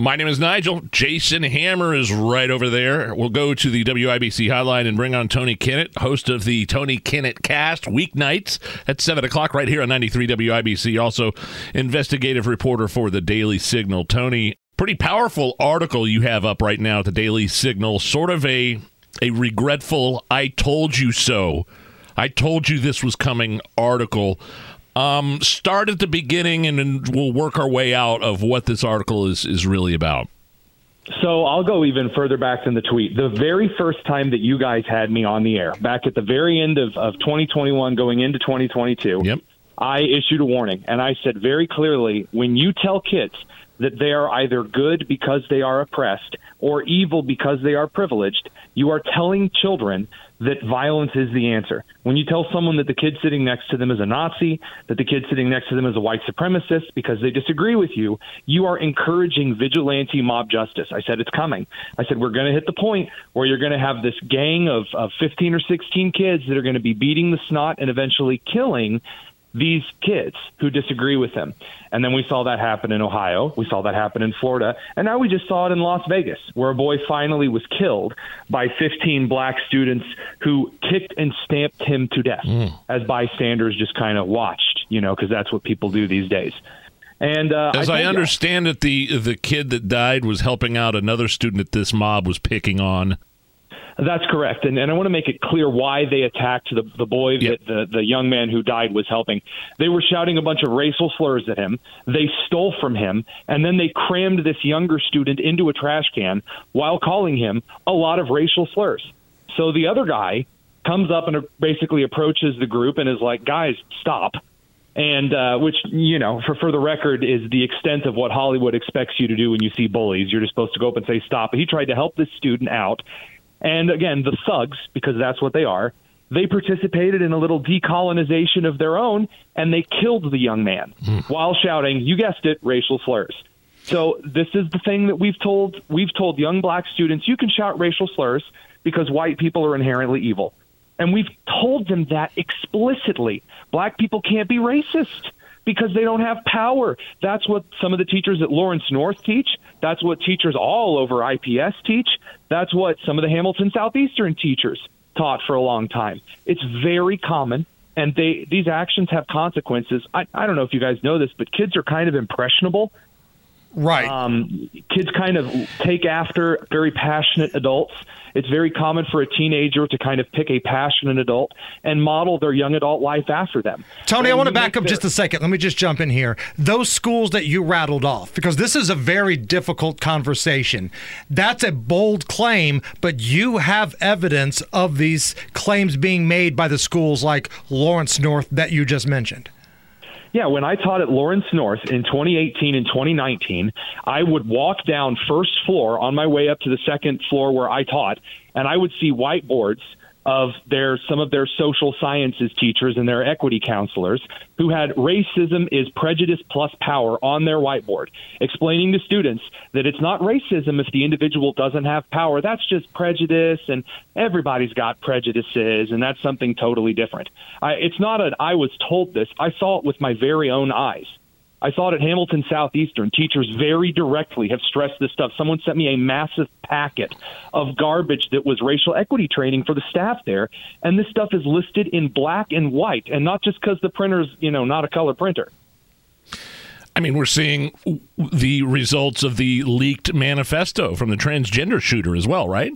My name is Nigel. Jason Hammer is right over there. We'll go to the WIBC hotline and bring on Tony Kinnett, host of the Tony Kinnett Cast, weeknights at 7 o'clock right here on 93 WIBC. Also, investigative reporter for the Daily Signal. Tony, pretty powerful article you have up right now at the Daily Signal. Sort of a, a regretful, I told you so. I told you this was coming article. Um, start at the beginning, and then we'll work our way out of what this article is is really about. So I'll go even further back than the tweet. The very first time that you guys had me on the air, back at the very end of, of 2021, going into 2022, yep. I issued a warning, and I said very clearly, when you tell kids that they are either good because they are oppressed or evil because they are privileged, you are telling children that violence is the answer. When you tell someone that the kid sitting next to them is a Nazi, that the kid sitting next to them is a white supremacist because they disagree with you, you are encouraging vigilante mob justice. I said it's coming. I said we're going to hit the point where you're going to have this gang of, of 15 or 16 kids that are going to be beating the snot and eventually killing these kids who disagree with him. And then we saw that happen in Ohio. We saw that happen in Florida. And now we just saw it in Las Vegas, where a boy finally was killed by 15 black students who kicked and stamped him to death mm. as bystanders just kind of watched, you know, because that's what people do these days. And uh, as I, I understand you, it, the the kid that died was helping out another student that this mob was picking on. That's correct, and, and I want to make it clear why they attacked the the boy yep. that the the young man who died was helping. They were shouting a bunch of racial slurs at him. They stole from him, and then they crammed this younger student into a trash can while calling him a lot of racial slurs. So the other guy comes up and basically approaches the group and is like, "Guys, stop." and uh, which you know for for the record is the extent of what Hollywood expects you to do when you see bullies. You're just supposed to go up and say stop. But he tried to help this student out, and again, the thugs, because that's what they are, they participated in a little decolonization of their own, and they killed the young man mm. while shouting, you guessed it, racial slurs. So this is the thing that we've told we've told young black students, you can shout racial slurs because white people are inherently evil. And we've told them that explicitly. Black people can't be racist because they don't have power. That's what some of the teachers at Lawrence North teach. That's what teachers all over IPS teach. That's what some of the Hamilton Southeastern teachers taught for a long time. It's very common and they these actions have consequences. I, I don't know if you guys know this, but kids are kind of impressionable. Right. Um, kids kind of take after very passionate adults it's very common for a teenager to kind of pick a passionate adult and model their young adult life after them. Tony, and I want to back up their- just a second. Let me just jump in here. Those schools that you rattled off, because this is a very difficult conversation. That's a bold claim, but you have evidence of these claims being made by the schools like Lawrence North that you just mentioned. Yeah, when I taught at Lawrence North in 2018 and 2019, I would walk down first floor on my way up to the second floor where I taught, and I would see whiteboards of their some of their social sciences teachers and their equity counselors who had racism is prejudice plus power on their whiteboard explaining to students that it's not racism if the individual doesn't have power. That's just prejudice and everybody's got prejudices and that's something totally different. I, it's not an i was told this. I saw it with my very own eyes I thought at Hamilton Southeastern, teachers very directly have stressed this stuff. Someone sent me a massive packet of garbage that was racial equity training for the staff there, and this stuff is listed in black and white, and not just because the printer's you know not a color printer. I mean, we're seeing the results of the leaked manifesto from the transgender shooter as well, right?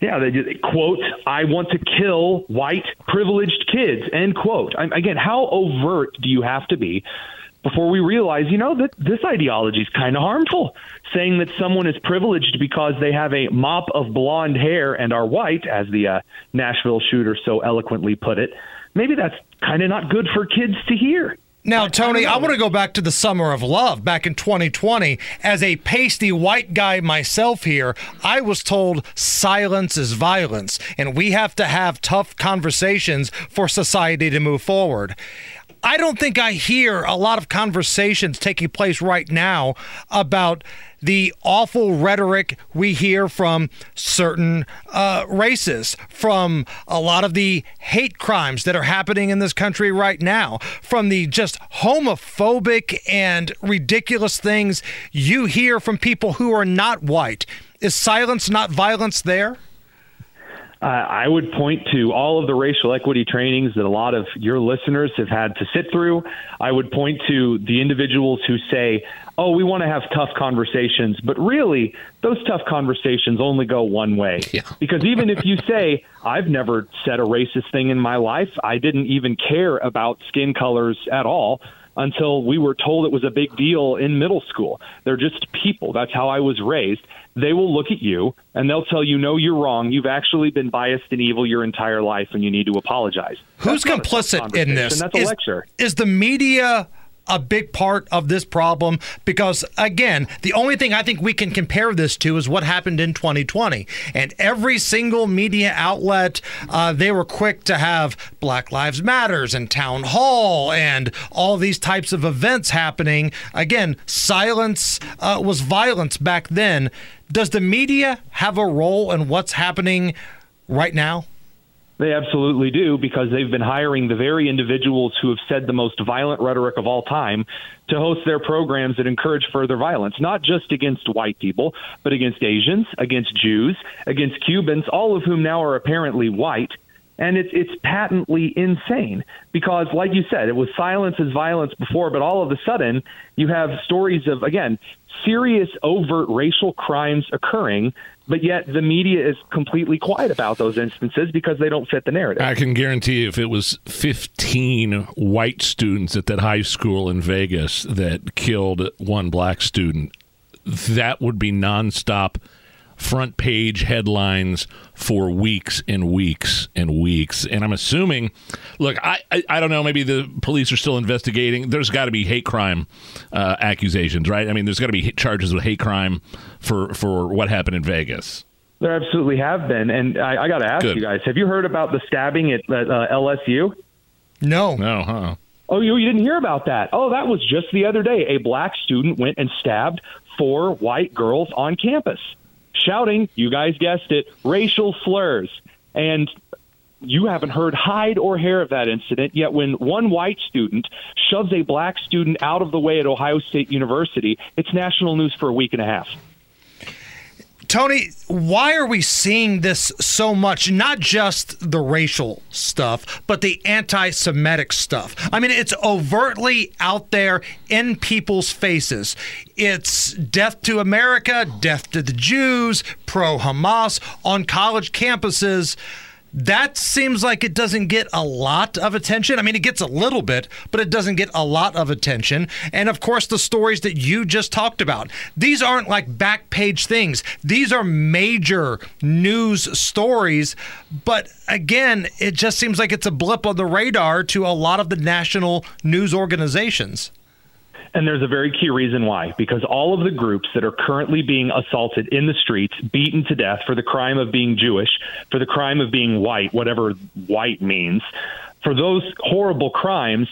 Yeah, they just quote, I want to kill white privileged kids, end quote. I, again, how overt do you have to be before we realize, you know, that this ideology is kind of harmful. Saying that someone is privileged because they have a mop of blonde hair and are white, as the uh, Nashville shooter so eloquently put it, maybe that's kind of not good for kids to hear. Now, Tony, I, I want to go back to the summer of love back in 2020. As a pasty white guy myself here, I was told silence is violence, and we have to have tough conversations for society to move forward. I don't think I hear a lot of conversations taking place right now about the awful rhetoric we hear from certain uh, races, from a lot of the hate crimes that are happening in this country right now, from the just homophobic and ridiculous things you hear from people who are not white. Is silence not violence there? Uh, I would point to all of the racial equity trainings that a lot of your listeners have had to sit through. I would point to the individuals who say, oh, we want to have tough conversations. But really, those tough conversations only go one way. Yeah. Because even if you say, I've never said a racist thing in my life, I didn't even care about skin colors at all until we were told it was a big deal in middle school. They're just people. That's how I was raised they will look at you and they'll tell you, no, you're wrong. You've actually been biased and evil your entire life and you need to apologize. Who's complicit in this? That's a is, lecture. Is the media a big part of this problem because again the only thing i think we can compare this to is what happened in 2020 and every single media outlet uh, they were quick to have black lives matters and town hall and all these types of events happening. Again silence uh, was violence back then. Does the media have a role in what's happening right now? They absolutely do because they've been hiring the very individuals who have said the most violent rhetoric of all time to host their programs that encourage further violence, not just against white people, but against Asians, against Jews, against Cubans, all of whom now are apparently white. And it's it's patently insane because, like you said, it was silence as violence before, but all of a sudden you have stories of again serious overt racial crimes occurring, but yet the media is completely quiet about those instances because they don't fit the narrative. I can guarantee you if it was 15 white students at that high school in Vegas that killed one black student, that would be nonstop front page headlines for weeks and weeks and weeks. And I'm assuming, look, I, I, I don't know, maybe the police are still investigating. There's got to be hate crime uh, accusations, right? I mean, there's got to be charges of hate crime for, for what happened in Vegas. There absolutely have been. And I, I got to ask Good. you guys have you heard about the stabbing at uh, LSU? No. No, huh? Oh, you, you didn't hear about that? Oh, that was just the other day. A black student went and stabbed four white girls on campus shouting, you guys guessed it, racial slurs. And you haven't heard hide or hair of that incident, yet when one white student shoves a black student out of the way at Ohio State University, it's national news for a week and a half. Tony, why are we seeing this so much? Not just the racial stuff, but the anti Semitic stuff. I mean, it's overtly out there in people's faces. It's death to America, death to the Jews, pro Hamas on college campuses that seems like it doesn't get a lot of attention. I mean, it gets a little bit, but it doesn't get a lot of attention. And of course, the stories that you just talked about, these aren't like back page things, these are major news stories. But again, it just seems like it's a blip on the radar to a lot of the national news organizations. And there's a very key reason why. Because all of the groups that are currently being assaulted in the streets, beaten to death for the crime of being Jewish, for the crime of being white, whatever white means, for those horrible crimes,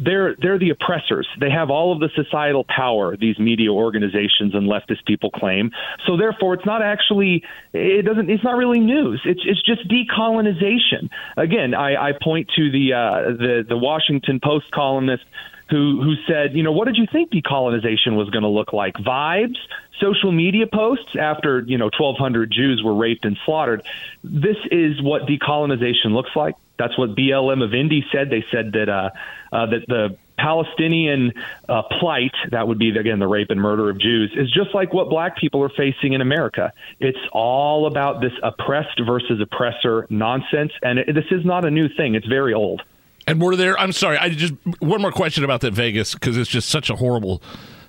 they're they're the oppressors. They have all of the societal power. These media organizations and leftist people claim. So therefore, it's not actually it doesn't it's not really news. It's it's just decolonization. Again, I, I point to the uh, the the Washington Post columnist who who said, you know, what did you think decolonization was going to look like? Vibes, social media posts after you know 1,200 Jews were raped and slaughtered. This is what decolonization looks like. That's what BLM of Indy said. They said that uh, uh, that the Palestinian uh, plight, that would be again the rape and murder of Jews, is just like what black people are facing in America. It's all about this oppressed versus oppressor nonsense, and it, this is not a new thing. It's very old. And were there? I'm sorry. I just one more question about that Vegas because it's just such a horrible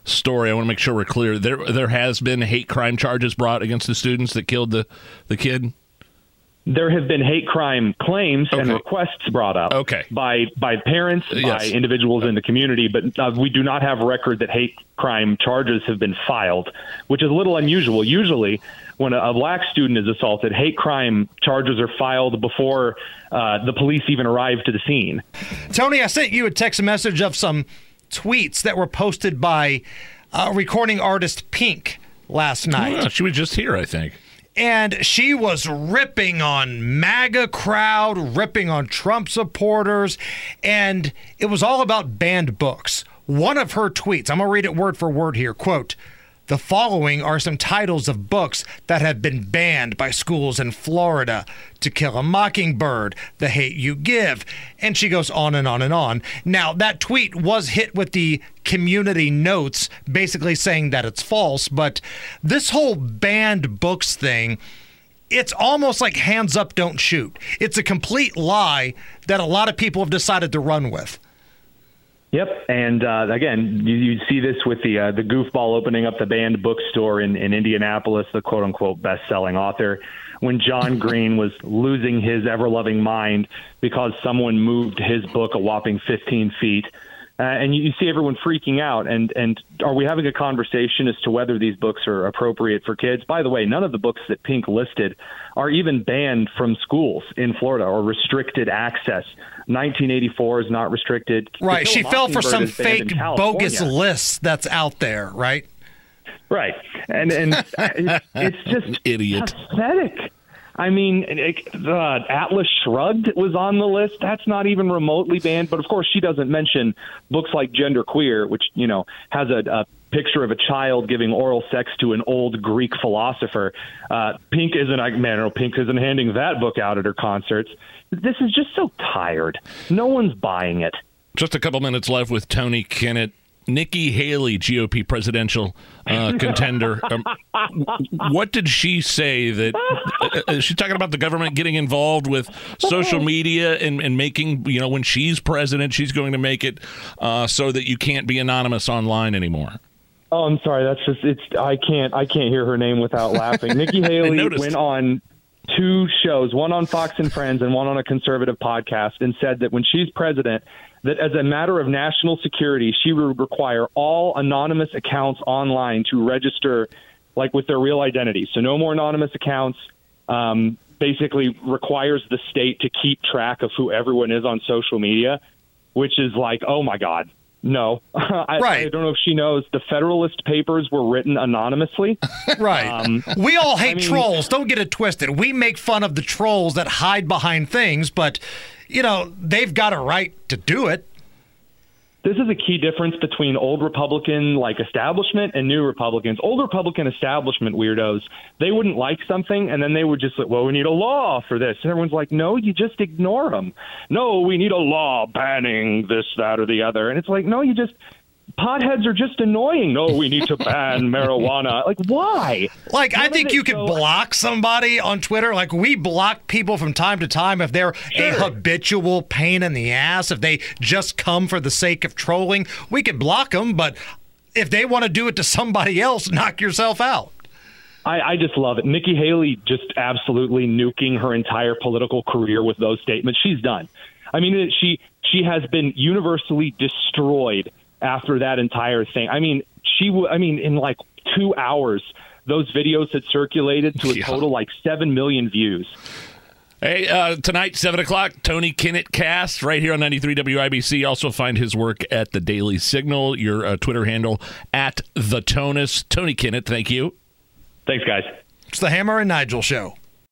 story. I want to make sure we're clear. There, there has been hate crime charges brought against the students that killed the the kid. there have been hate crime claims and requests brought up Okay. by by parents, Yes. by individuals in the community, but uh, we do not have a record that hate crime charges have been filed, which is a little unusual. Usually, when a, a black student is assaulted, hate crime charges are filed before uh, the police even arrive to the scene. Tony, I sent you a text message of some tweets that were posted by uh, recording artist Pink last night. Yeah, she was just here, I think. and she was ripping on MAGA crowd, ripping on Trump supporters, and it was all about banned books. One of her tweets, I'm going to read it word for word here, quote, the following are some titles of books that have been banned by schools in Florida To Kill a Mockingbird, The Hate You Give, and she goes on and on and on. Now, that tweet was hit with the community notes basically saying that it's false, but this whole banned books thing, it's almost like hands up, don't shoot. It's a complete lie that a lot of people have decided to run with. Yep, and uh, again, you, you see this with the uh, the goofball opening up the banned bookstore in, in Indianapolis, the quote unquote best selling author. When John Green was losing his ever loving mind because someone moved his book a whopping 15 feet. Uh, and you, you see everyone freaking out. And, and are we having a conversation as to whether these books are appropriate for kids? By the way, none of the books that Pink listed are even banned from schools in Florida or restricted access. 1984 is not restricted. Right. She fell for some is banned in fake bogus list that's out there, right? Right, and and it, it's just Idiot. pathetic. I mean, it, the Atlas Shrugged was on the list. That's not even remotely banned. But of course, she doesn't mention books like Gender Queer, which you know has a, a picture of a child giving oral sex to an old Greek philosopher. Uh, Pink isn't. I man, no, Pink isn't handing that book out at her concerts. This is just so tired. No one's buying it. Just a couple minutes left with Tony Kinnett. Nikki Haley, GOP presidential uh, contender. Um, what did she say that uh, is she talking about the government getting involved with social media and, and making, you know, when she's president, she's going to make it uh, so that you can't be anonymous online anymore? Oh, I'm sorry. That's just it's. I can't. I can't hear her name without laughing. Nikki Haley went on two shows, one on Fox and Friends and one on a conservative podcast, and said that when she's president, that as a matter of national security, she would require all anonymous accounts online to register, like with their real identity. So no more anonymous accounts. Um, basically, requires the state to keep track of who everyone is on social media, which is like, oh my god. No, I, Right. I don't know if she knows the Federalist Papers were written anonymously. Right. Um, we all hate I mean- trolls. Don't get it twisted. We make fun of the trolls that hide behind things, but, you know, they've got a right to do it. This is a key difference between old Republican like establishment and new Republicans. Old Republican establishment weirdos, they wouldn't like something and then they would just like, well, we need a law for this. And everyone's like, no, you just ignore them. No, we need a law banning this, that, or the other. And it's like, no, you just potheads are just annoying. No, we need to ban marijuana. Like, why? Like, I None think you could block somebody on Twitter. Like, we block people from time to time if they're a habitual pain in the ass, if they just come for the sake of trolling. We can block them, but if they want to do it to somebody else, knock yourself out. I, I just love it. Nikki Haley just absolutely nuking her entire political career with those statements. She's done. I mean, she she has been universally destroyed after that entire thing. I mean, she. w- I mean, in like two hours, those videos had circulated to a Yeah. total like seven million views. Hey, uh, tonight, 7 o'clock, Tony Kinnett cast right here on 93 WIBC. Also find his work at the Daily Signal, your uh, Twitter handle, at the Tonus. Tony Kinnett, thank you. Thanks, guys. It's the Hammer and Nigel show.